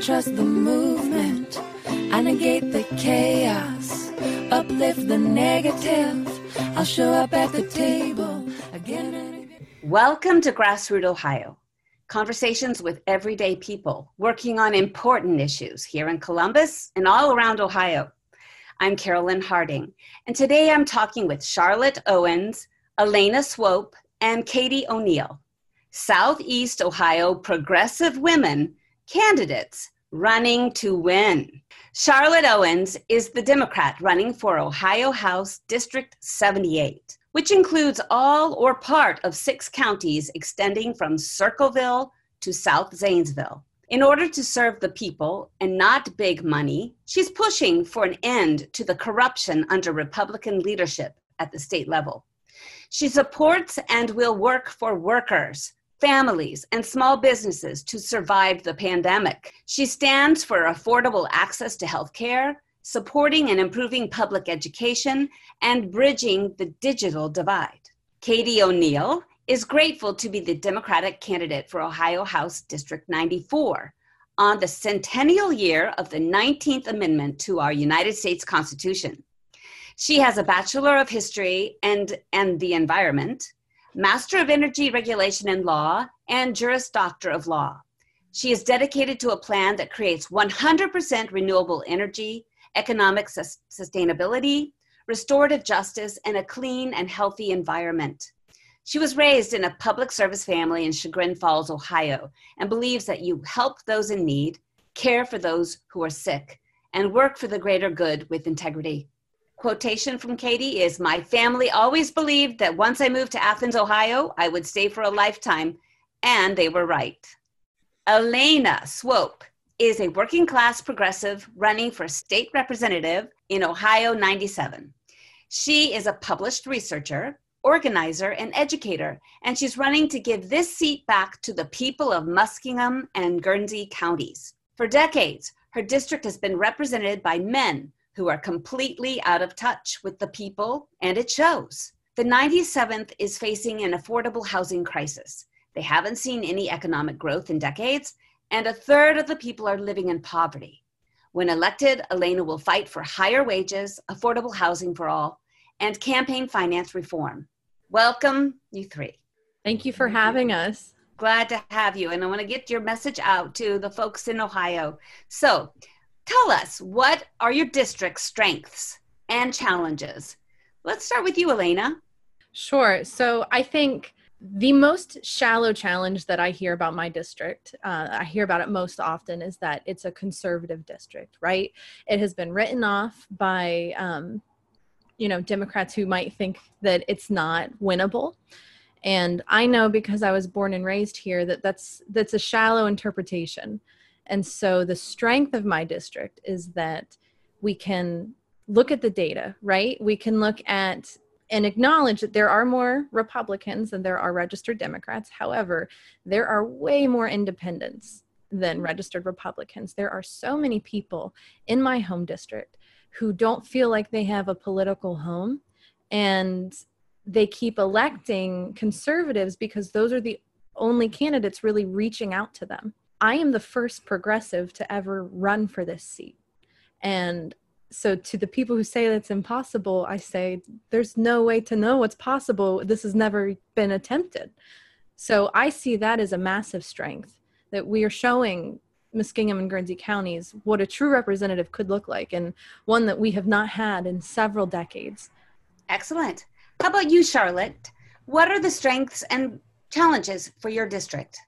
trust the movement. I negate the chaos, uplift the negative. I'll show up at the table again and again. Welcome to Grassroot Ohio. Conversations with everyday people working on important issues here in Columbus and all around Ohio. I'm Carolyn Harding, and today I'm talking with Charlotte Owens, Elena Swope, and Katie O'Neill, Southeast Ohio progressive women candidates running to win. Charlotte Owens is the Democrat running for Ohio House District 78, which includes all or part of six counties extending from Circleville to South Zanesville. In order to serve the people and not big money, she's pushing for an end to the corruption under Republican leadership at the state level. She supports and will work for workers, families, and small businesses to survive the pandemic. She stands for affordable access to health care, supporting and improving public education, and bridging the digital divide. Katie O'Neill is grateful to be the Democratic candidate for Ohio House District 94 on the centennial year of the 19th Amendment to our United States Constitution. She has a Bachelor of History and, and the Environment, Master of Energy Regulation and Law, and Juris Doctor of Law. She is dedicated to a plan that creates 100% renewable energy, economic sus- sustainability, restorative justice, and a clean and healthy environment. She was raised in a public service family in Chagrin Falls, Ohio, and believes that you help those in need, care for those who are sick, and work for the greater good with integrity quotation from Katie is My family always believed that once I moved to Athens, Ohio, I would stay for a lifetime, and they were right. Elena Swope is a working class progressive running for state representative in Ohio 97. She is a published researcher, organizer, and educator, and she's running to give this seat back to the people of Muskingum and Guernsey counties. For decades, her district has been represented by men who are completely out of touch with the people, and it shows. The 97th is facing an affordable housing crisis. They haven't seen any economic growth in decades, and a third of the people are living in poverty. When elected, Elena will fight for higher wages, affordable housing for all, and campaign finance reform. Welcome, you three. Thank you for having us. Glad to have you. And I want to get your message out to the folks in Ohio. So, Tell us, what are your district's strengths and challenges? Let's start with you, Elena. Sure. So I think the most shallow challenge that I hear about my district, uh, I hear about it most often, is that it's a conservative district, right? It has been written off by, um, you know, Democrats who might think that it's not winnable. And I know because I was born and raised here that that's that's a shallow interpretation. And so the strength of my district is that we can look at the data, right? We can look at and acknowledge that there are more Republicans than there are registered Democrats. However, there are way more independents than registered Republicans. There are so many people in my home district who don't feel like they have a political home and they keep electing conservatives because those are the only candidates really reaching out to them. I am the first progressive to ever run for this seat. And so to the people who say that's impossible, I say there's no way to know what's possible. This has never been attempted. So I see that as a massive strength that we are showing Muskingum and Guernsey counties what a true representative could look like and one that we have not had in several decades. Excellent. How about you, Charlotte? What are the strengths and challenges for your district?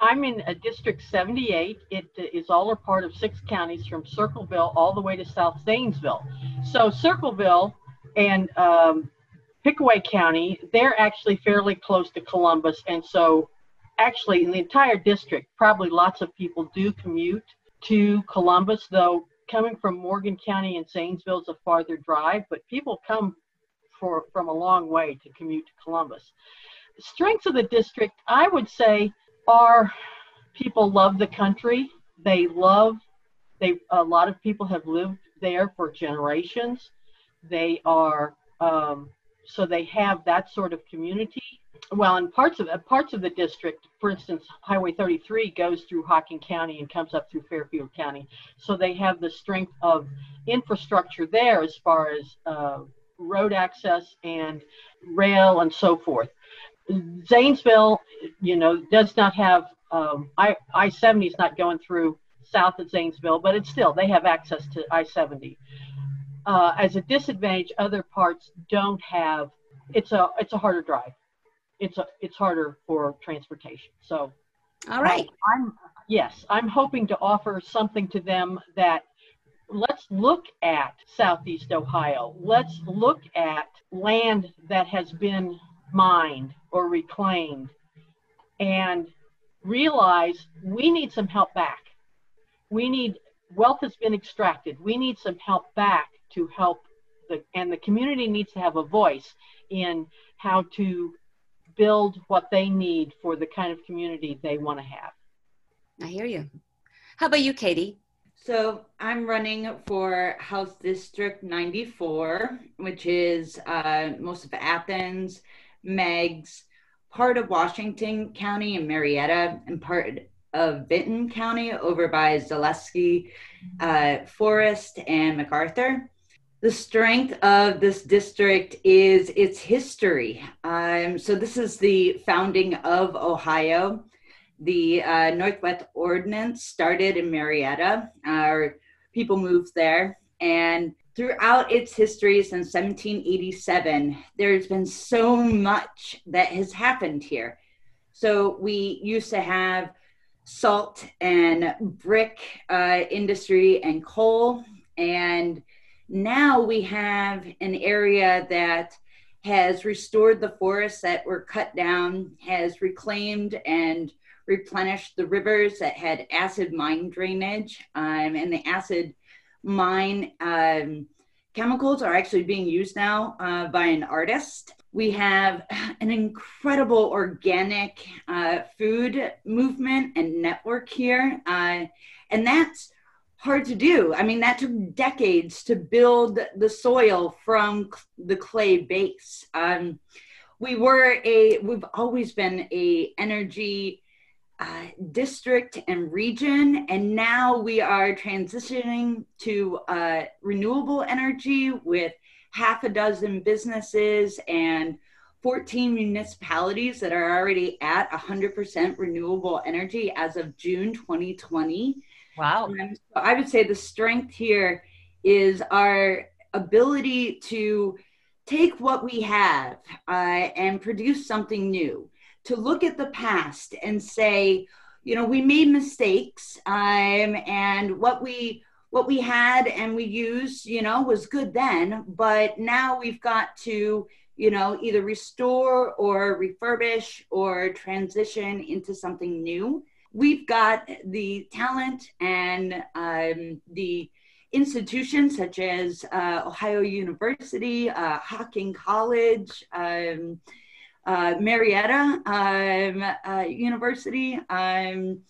I'm in a District 78. It is all a part of six counties from Circleville all the way to South Zanesville. So Circleville and um, Pickaway County, they're actually fairly close to Columbus. And so actually in the entire district, probably lots of people do commute to Columbus, though coming from Morgan County and Zanesville is a farther drive, but people come for, from a long way to commute to Columbus. Strengths of the district, I would say, are people love the country. They love they a lot of people have lived there for generations. They are um, so they have that sort of community. Well, in parts of parts of the district, for instance, Highway 33 goes through Hocking County and comes up through Fairfield County, so they have the strength of infrastructure there as far as uh, road access and rail and so forth. Zanesville, you know, does not have um, I I 70 is not going through south of Zanesville, but it's still they have access to I 70. Uh, as a disadvantage, other parts don't have. It's a it's a harder drive. It's a it's harder for transportation. So, all right. I'm yes, I'm hoping to offer something to them that let's look at Southeast Ohio. Let's look at land that has been mined or reclaimed and realize we need some help back. We need wealth has been extracted. We need some help back to help the and the community needs to have a voice in how to build what they need for the kind of community they want to have. I hear you. How about you, Katie? So I'm running for House District 94, which is uh, most of Athens, Meigs, part of Washington County and Marietta, and part of Vinton County over by Zaleski, uh, Forest, and McArthur. The strength of this district is its history. Um, so, this is the founding of Ohio. The uh, Northwest Ordinance started in Marietta. Our people moved there. And throughout its history since 1787, there's been so much that has happened here. So, we used to have salt and brick uh, industry and coal. And now we have an area that has restored the forests that were cut down, has reclaimed and replenished the rivers that had acid mine drainage. Um, and the acid mine um, chemicals are actually being used now uh, by an artist we have an incredible organic uh, food movement and network here. Uh, and that's hard to do. I mean, that took decades to build the soil from the clay base. Um, we were a, we've always been a energy uh, district and region, and now we are transitioning to uh, renewable energy with half a dozen businesses and 14 municipalities that are already at 100% renewable energy as of June 2020. Wow. Um, so I would say the strength here is our ability to take what we have uh, and produce something new, to look at the past and say, you know, we made mistakes um, and what we what we had and we used, you know, was good then, but now we've got to, you know, either restore or refurbish or transition into something new. We've got the talent and um, the institutions such as uh, Ohio University, uh, Hocking College, um, uh, Marietta um, uh, University. Um,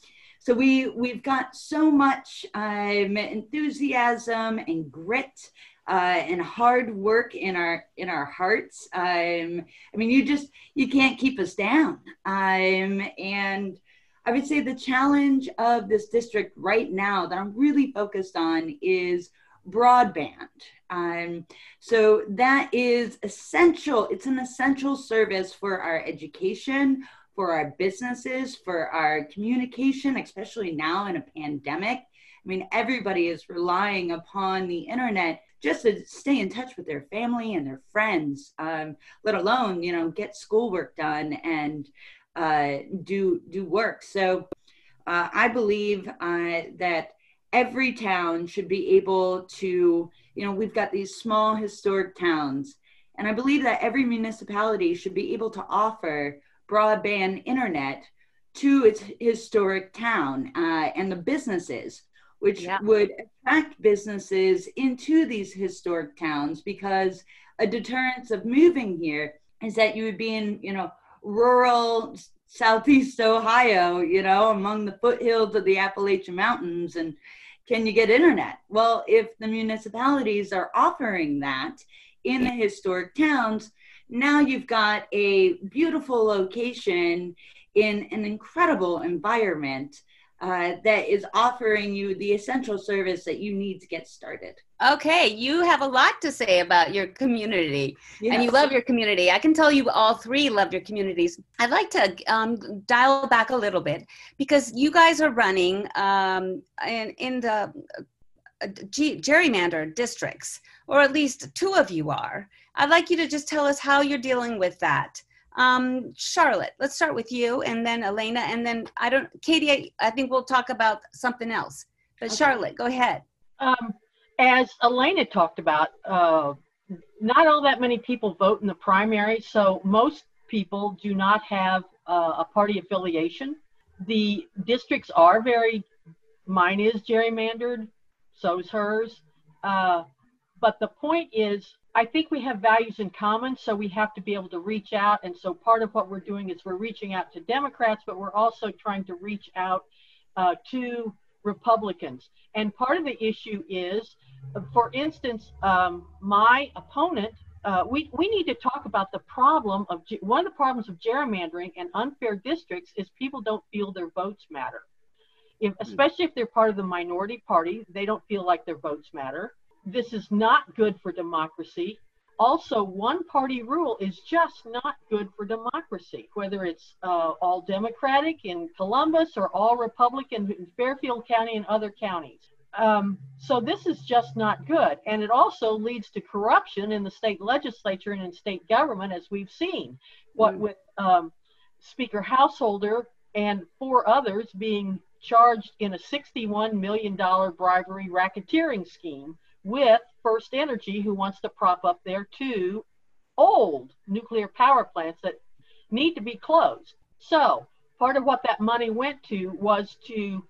so we we've got so much um, enthusiasm and grit uh, and hard work in our in our hearts. Um, I mean, you just you can't keep us down. Um, and I would say the challenge of this district right now that I'm really focused on is broadband. Um, so that is essential. It's an essential service for our education, for our businesses, for our communication, especially now in a pandemic. I mean, everybody is relying upon the internet just to stay in touch with their family and their friends, um, let alone, you know, get schoolwork done and uh, do do work. So uh, I believe uh, that every town should be able to, you know, we've got these small historic towns, and I believe that every municipality should be able to offer broadband internet to its historic town uh, and the businesses, which yeah. would attract businesses into these historic towns because a deterrence of moving here is that you would be in, you know, rural southeast Ohio, you know, among the foothills of the Appalachian Mountains and can you get internet? Well, if the municipalities are offering that in the historic towns, Now you've got a beautiful location in an incredible environment uh, that is offering you the essential service that you need to get started. Okay, you have a lot to say about your community, Yes. and you love your community. I can tell you all three love your communities. I'd like to um, dial back a little bit because you guys are running um, in, in the uh, G- gerrymandered districts, or at least two of you are. I'd like you to just tell us how you're dealing with that. Um, Charlotte, let's start with you, and then Elena, and then I don't, Katie. I, I think we'll talk about something else. But Okay. Charlotte, go ahead. Um, as Elena talked about, uh, not all that many people vote in the primary, so most people do not have uh, a party affiliation. The districts are very, mine is gerrymandered, so's hers. Uh, but the point is, I think we have values in common, so we have to be able to reach out. And so part of what we're doing is we're reaching out to Democrats, but we're also trying to reach out uh, to Republicans. And part of the issue is, for instance, um, my opponent, uh, we, we need to talk about the problem of one of the problems of gerrymandering and unfair districts is people don't feel their votes matter. If, especially if they're part of the minority party, they don't feel like their votes matter. This is not good for democracy. Also, one party rule is just not good for democracy, whether it's uh, all Democratic in Columbus or all Republican in Fairfield County and other counties. Um, so this is just not good. And it also leads to corruption in the state legislature and in state government, as we've seen. What Mm. with um, Speaker Householder and four others being charged in a $61 million bribery racketeering scheme with FirstEnergy, who wants to prop up their two old nuclear power plants that need to be closed. So, part of what that money went to was to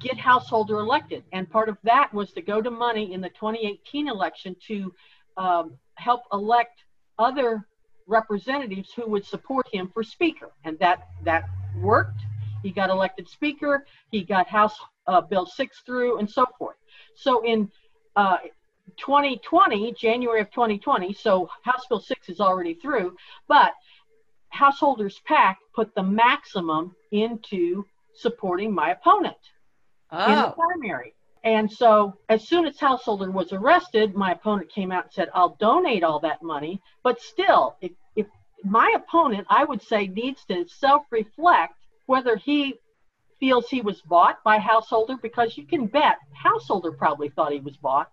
get householder elected. And part of that was to go to money in the 2018 election to um, help elect other representatives who would support him for speaker. And that, that worked. He got elected speaker, he got House uh, Bill 6 through, and so forth. So in uh, 2020, January of 2020, so House Bill 6 is already through, but Householders PAC put the maximum into supporting my opponent in the Oh, primary. And so, as soon as Householder was arrested, my opponent came out and said, I'll donate all that money. But still, if, if my opponent, I would say, needs to self reflect whether he feels he was bought by Householder, because you can bet Householder probably thought he was bought.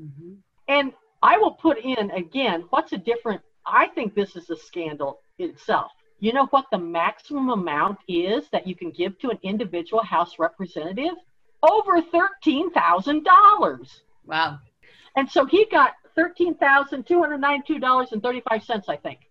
Mhm. And I will put in again, what's a different? I think this is a scandal itself. You know what the maximum amount is that you can give to an individual House representative? Over $13,000. wow. And so he got $13,292.35, I think.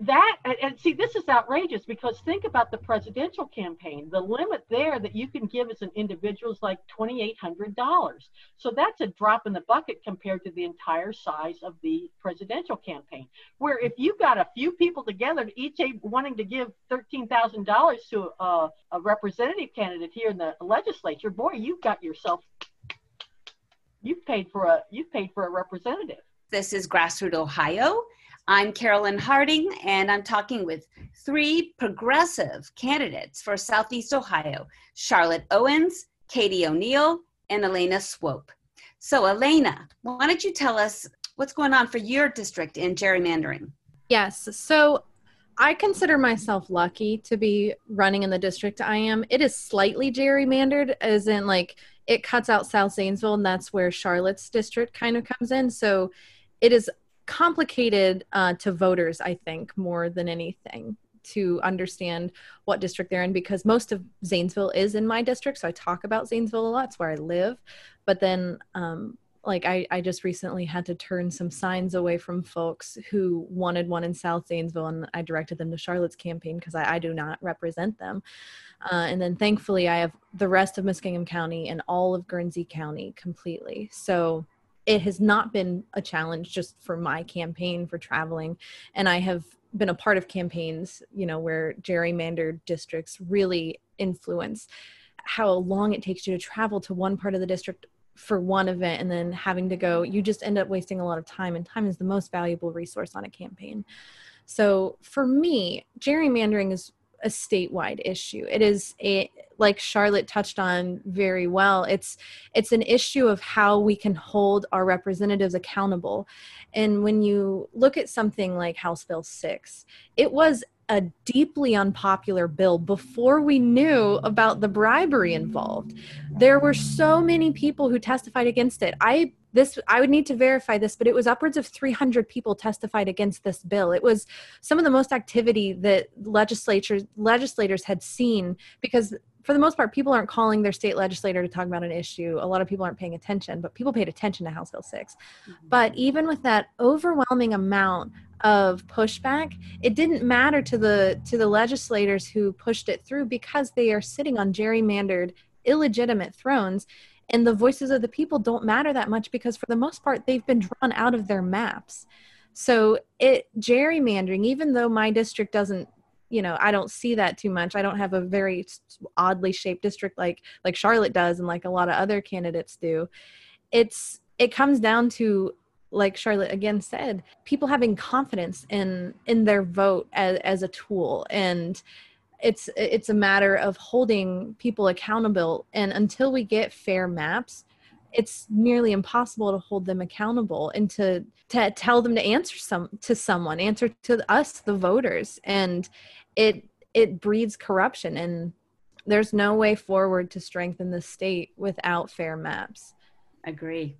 That, and, see, this is outrageous because think about the presidential campaign. The limit there that you can give as an individual is like $2,800. So that's a drop in the bucket compared to the entire size of the presidential campaign. Where if you got a few people together, each a- wanting to give $13,000 to a, a representative candidate here in the legislature, boy, you've got yourself, you've paid for a, you've paid for a representative. This is Grassroot Ohio. I'm Carolyn Harding, and I'm talking with three progressive candidates for Southeast Ohio Charlotte Owens, Katie O'Neill, and Elena Swope. So, Elena, why don't you tell us what's going on for your district in gerrymandering? Yes. So I consider myself lucky to be running in the district I am. It is slightly gerrymandered, as in, like, it cuts out South Zanesville, and that's where Charlotte's district kind of comes in. So it is complicated uh, to voters, I think, more than anything to understand what district they're in because most of Zanesville is in my district. So I talk about Zanesville a lot. It's where I live. But then, um, like, I, I just recently had to turn some signs away from folks who wanted one in South Zanesville, and I directed them to Charlotte's campaign because I, I do not represent them. Uh, and then thankfully, I have the rest of Muskingum County and all of Guernsey County completely. So it has not been a challenge just for my campaign for traveling. And I have been a part of campaigns, you know, where gerrymandered districts really influence how long it takes you to travel to one part of the district for one event and then having to go you just end up wasting a lot of time and time is the most valuable resource on a campaign so for me gerrymandering is a statewide issue. It is a like charlotte touched on very well it's it's an issue of how we can hold our representatives accountable. And when you look at something like house bill 6 it was a deeply unpopular bill before we knew about the bribery involved. There were so many people who testified against it. I this I would need to verify this, but it was upwards of 300 people testified against this bill. It was some of the most activity that legislatures legislators had seen because for the most part, people aren't calling their state legislator to talk about an issue. A lot of people aren't paying attention, but people paid attention to House Bill 6. Mm-hmm. But even with that overwhelming amount of pushback it didn't matter to the to the legislators who pushed it through because they are sitting on gerrymandered illegitimate thrones and the voices of the people don't matter that much because for the most part they've been drawn out of their maps. So it gerrymandering even though my district doesn't you know i don't see that too much. I don't have a very oddly shaped district like like charlotte does and like a lot of other candidates do. It's it comes down to like charlotte again said people having confidence in in their vote as, as a tool. And it's it's a matter of holding people accountable. And until we get fair maps it's nearly impossible to hold them accountable and to to tell them to answer some to someone answer to us the voters. And it it breeds corruption. And there's no way forward to strengthen the state without fair maps. Agree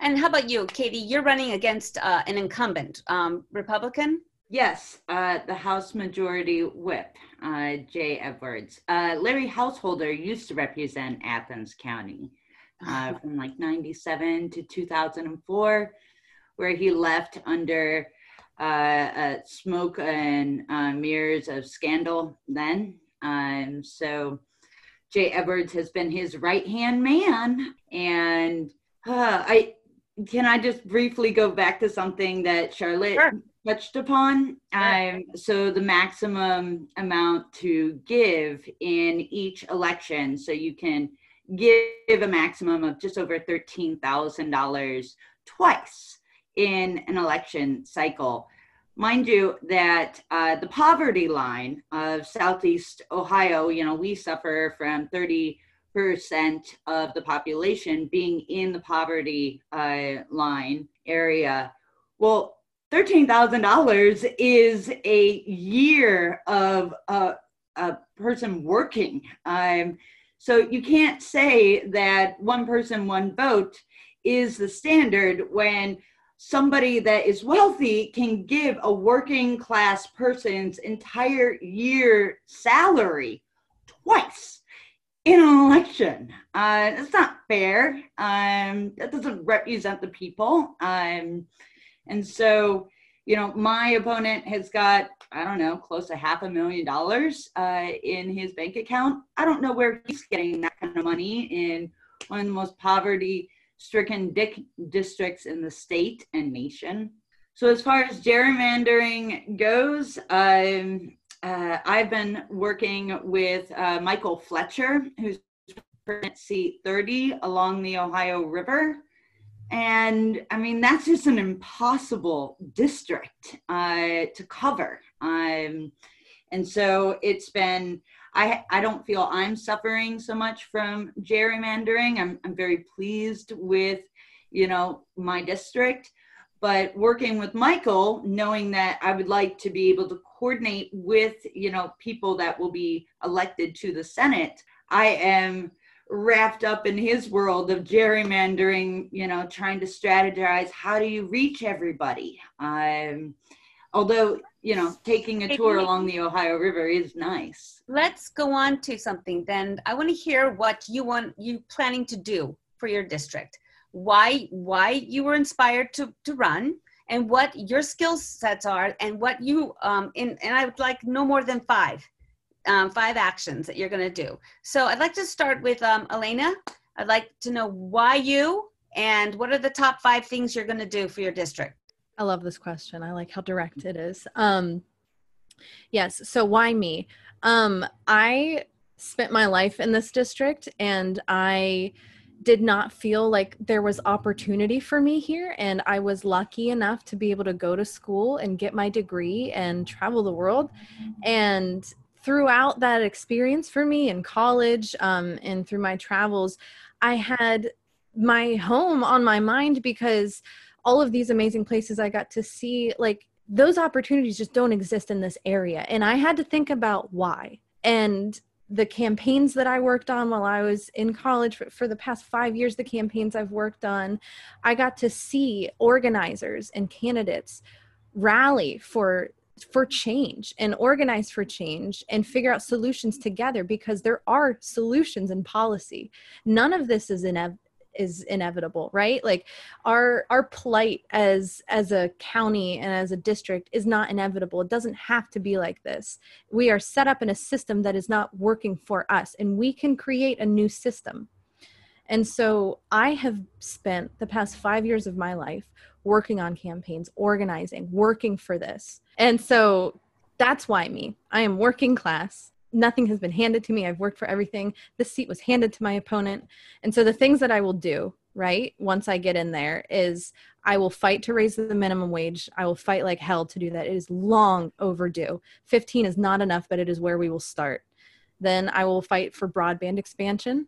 and how about you, Katie? You're running against uh, an incumbent, um, Republican? Yes, uh, the House Majority Whip, uh, Jay Edwards. Uh, Larry Householder used to represent Athens County uh, from like 97 to 2004, where he left under uh, smoke and mirrors of scandal then. Um, so Jay Edwards has been his right hand man. And I, can I just briefly go back to something that Charlotte sure. touched upon? Sure. Um, so the maximum amount to give in each election, so you can give a maximum of just over thirteen thousand dollars twice in an election cycle. Mind you, that uh, the poverty line of Southeast Ohio, you know, we suffer from 30 percent of the population being in the poverty uh, line area. Well, thirteen thousand dollars is a year of a, a person working. Um, so you can't say that one person, one vote is the standard when somebody that is wealthy can give a working class person's entire year salary twice in an election. Uh, it's not fair. Um, that doesn't represent the people. Um, and so, you know, my opponent has got, I don't know, close to half a million dollars uh, in his bank account. I don't know where he's getting that kind of money in one of the most poverty stricken districts in the state and nation. So, as far as gerrymandering goes, um, uh, I've been working with uh, Michael Fletcher, who's seat 30 along the Ohio River. And I mean, that's just an impossible district uh, to cover. Um, and so it's been, I, I don't feel I'm suffering so much from gerrymandering. I'm, I'm very pleased with, you know, my district but working with michael knowing that i would like to be able to coordinate with you know people that will be elected to the senate i am wrapped up in his world of gerrymandering you know trying to strategize how do you reach everybody. Um, although you know taking a tour along the ohio river is nice. Let's go on to something then. I want to hear what you want you planning to do for your district why why you were inspired to to run and what your skill sets are and what you um in and i would like no more than five um, five actions that you're going to do. So i'd like to start with um, elena. I'd like to know why you and what are the top five things you're going to do for your district? I love this question. I like how direct it is. Um yes so why me? Um i spent my life in this district and i did not feel like there was opportunity for me here and i was lucky enough to be able to go to school and get my degree and travel the world. And throughout that experience for me in college um, and through my travels i had my home on my mind because all of these amazing places i got to see like those opportunities just don't exist in this area. And i had to think about why. And the campaigns that I worked on while I was in college for, for, the past five years, the campaigns I've worked on, I got to see organizers and candidates rally for for change and organize for change and figure out solutions together because there are solutions in policy. None of this is inev- is inevitable right? Like our our plight as as a county and as a district is not inevitable. It doesn't have to be like this. We are set up in a system that is not working for us and we can create a new system. And so i have spent the past 5 years of my life working on campaigns organizing working for this. And so that's why me. I am working class nothing has been handed to me. I've worked for everything. This seat was handed to my opponent. And so the things that I will do, right, once I get in there is I will fight to raise the minimum wage. I will fight like hell to do that. It is long overdue. 15 is not enough, but it is where we will start. Then I will fight for broadband expansion.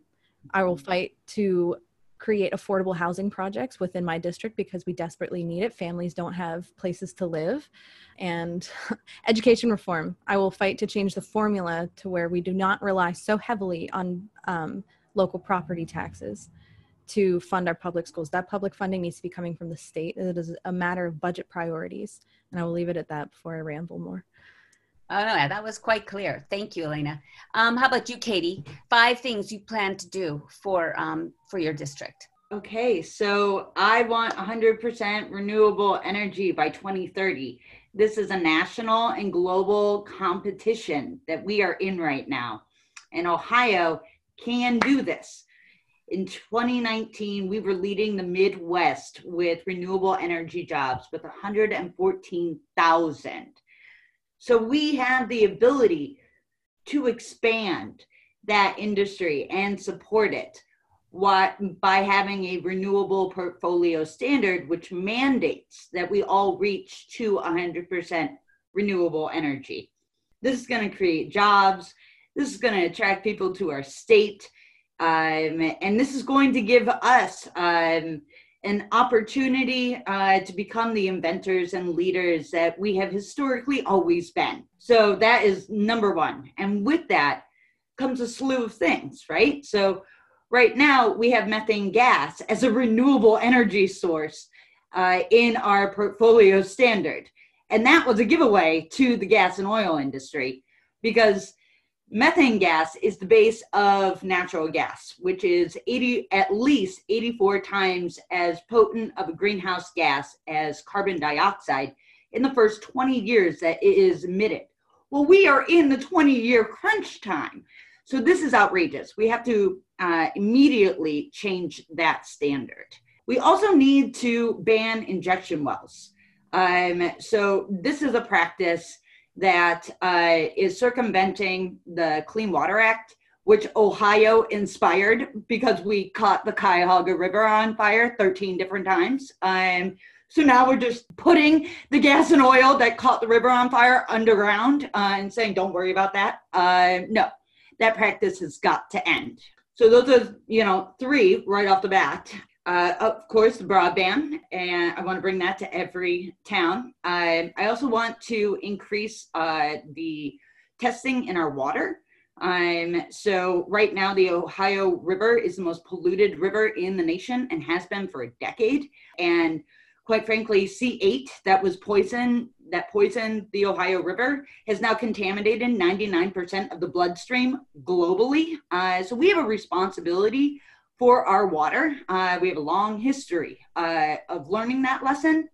I will fight to create affordable housing projects within my district because we desperately need it. Families don't have places to live. And education reform, I will fight to change the formula to where we do not rely so heavily on um, local property taxes to fund our public schools. That public funding needs to be coming from the state. It is a matter of budget priorities. And I will leave it at that before I ramble more. Oh no, that was quite clear. Thank you, Elena. Um, how about you, Katie? Five things you plan to do for um, for your district. Okay, so I want 100% renewable energy by 2030. This is a national and global competition that we are in right now. And Ohio can do this. In 2019, we were leading the Midwest with renewable energy jobs with 114,000. So we have the ability to expand that industry and support it what by having a renewable portfolio standard which mandates that we all reach to 100% renewable energy. This is going to create jobs. This is going to attract people to our state. Um, and this is going to give us um, an opportunity uh, to become the inventors and leaders that we have historically always been. So that is number one. And with that comes a slew of things, right? So right now we have methane gas as a renewable energy source uh, in our portfolio standard. And that was a giveaway to the gas and oil industry because methane gas is the base of natural gas, which is 80, at least 84 times as potent of a greenhouse gas as carbon dioxide in the first 20 years that it is emitted. Well, we are in the 20 year crunch time. So this is outrageous. We have to uh, immediately change that standard. We also need to ban injection wells. Um, so this is a practice that uh, is circumventing the Clean Water Act, which Ohio inspired because we caught the Cuyahoga River on fire 13 different times. Um, so now we're just putting the gas and oil that caught the river on fire underground uh, and saying, don't worry about that. Uh, no, that practice has got to end. So those are, you know, three right off the bat. Uh, of course, broadband, and I want to bring that to every town. Uh, I also want to increase uh, the testing in our water. Um, so right now, the Ohio River is the most polluted river in the nation and has been for a decade. And quite frankly, C8 that was poison that poisoned the Ohio River has now contaminated 99% of the bloodstream globally. Uh, so we have a responsibility for our water. Uh, we have a long history uh, of learning that lesson.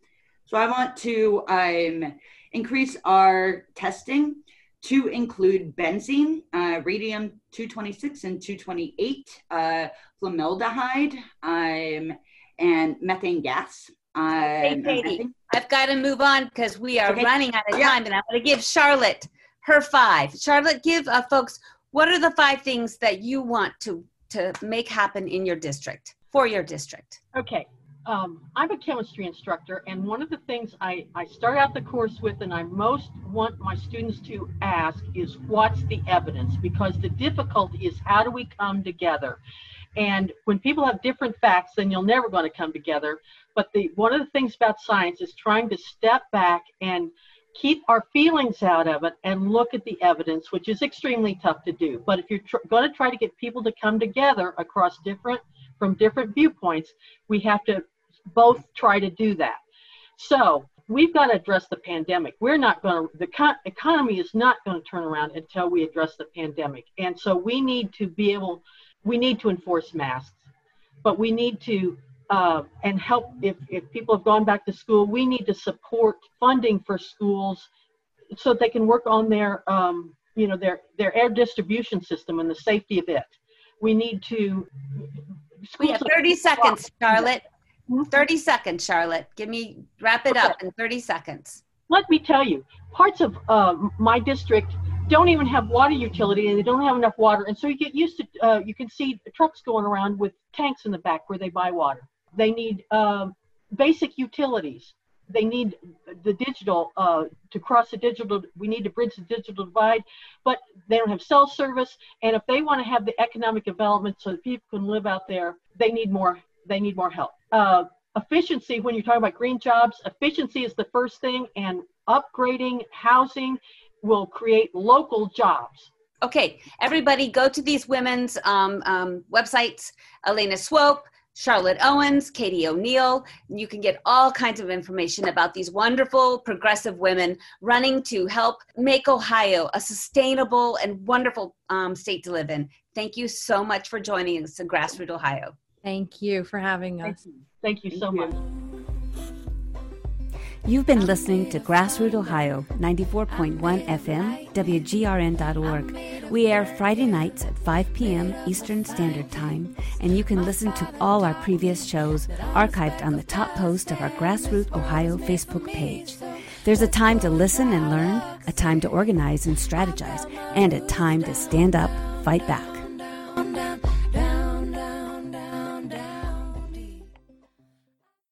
So I want to um, increase our testing to include benzene, uh, radium 226 and 228, uh, formaldehyde, um, and methane gas. hey, Katie, I've got to move on because we are okay. running out of time, yeah. and I'm going to give Charlotte her five. Charlotte, give uh, folks what are the five things that you want to to make happen in your district for your district? Okay. Um, I'm a chemistry instructor, and one of the things I, I start out the course with and I most want my students to ask is what's the evidence? Because the difficulty is how do we come together? And when people have different facts, then you're never going to come together. But the one of the things about science is trying to step back and keep our feelings out of it and look at the evidence, which is extremely tough to do. But if you're tr- going to try to get people to come together across different from different viewpoints, we have to both try to do that. So we've got to address the pandemic. We're not going to, the co- economy is not going to turn around until we address the pandemic. And so we need to be able, we need to enforce masks, but we need to, uh, and help if, if people have gone back to school, we need to support funding for schools so they can work on their, um, you know, their, their air distribution system and the safety of it. We need to. We have 30 seconds, Charlotte. 30 seconds, Charlotte. Give me, wrap it up in 30 seconds. Let me tell you, parts of uh, my district don't even have water utility and they don't have enough water. And so you get used to, uh, you can see trucks going around with tanks in the back where they buy water. They need uh, basic utilities. They need the digital uh, to cross the digital. We need to bridge the digital divide, but they don't have cell service. And if they want to have the economic development so that people can live out there, they need more. They need more help. Uh, efficiency, when you're talking about green jobs, efficiency is the first thing, and upgrading housing will create local jobs. Okay, everybody go to these women's um, um, websites Elena Swope, Charlotte Owens, Katie O'Neill. You can get all kinds of information about these wonderful progressive women running to help make Ohio a sustainable and wonderful um, state to live in. Thank you so much for joining us in Grassroots Ohio. Thank you for having us. Thank you, Thank you so much. You've been listening to Grassroot Ohio, 94.1 FM, WGRN.org. We air Friday nights at 5 p.m. Eastern Standard Time, and you can listen to all our previous shows archived on the top post of our Grassroot Ohio Facebook page. There's a time to listen and learn, a time to organize and strategize, and a time to stand up, fight back.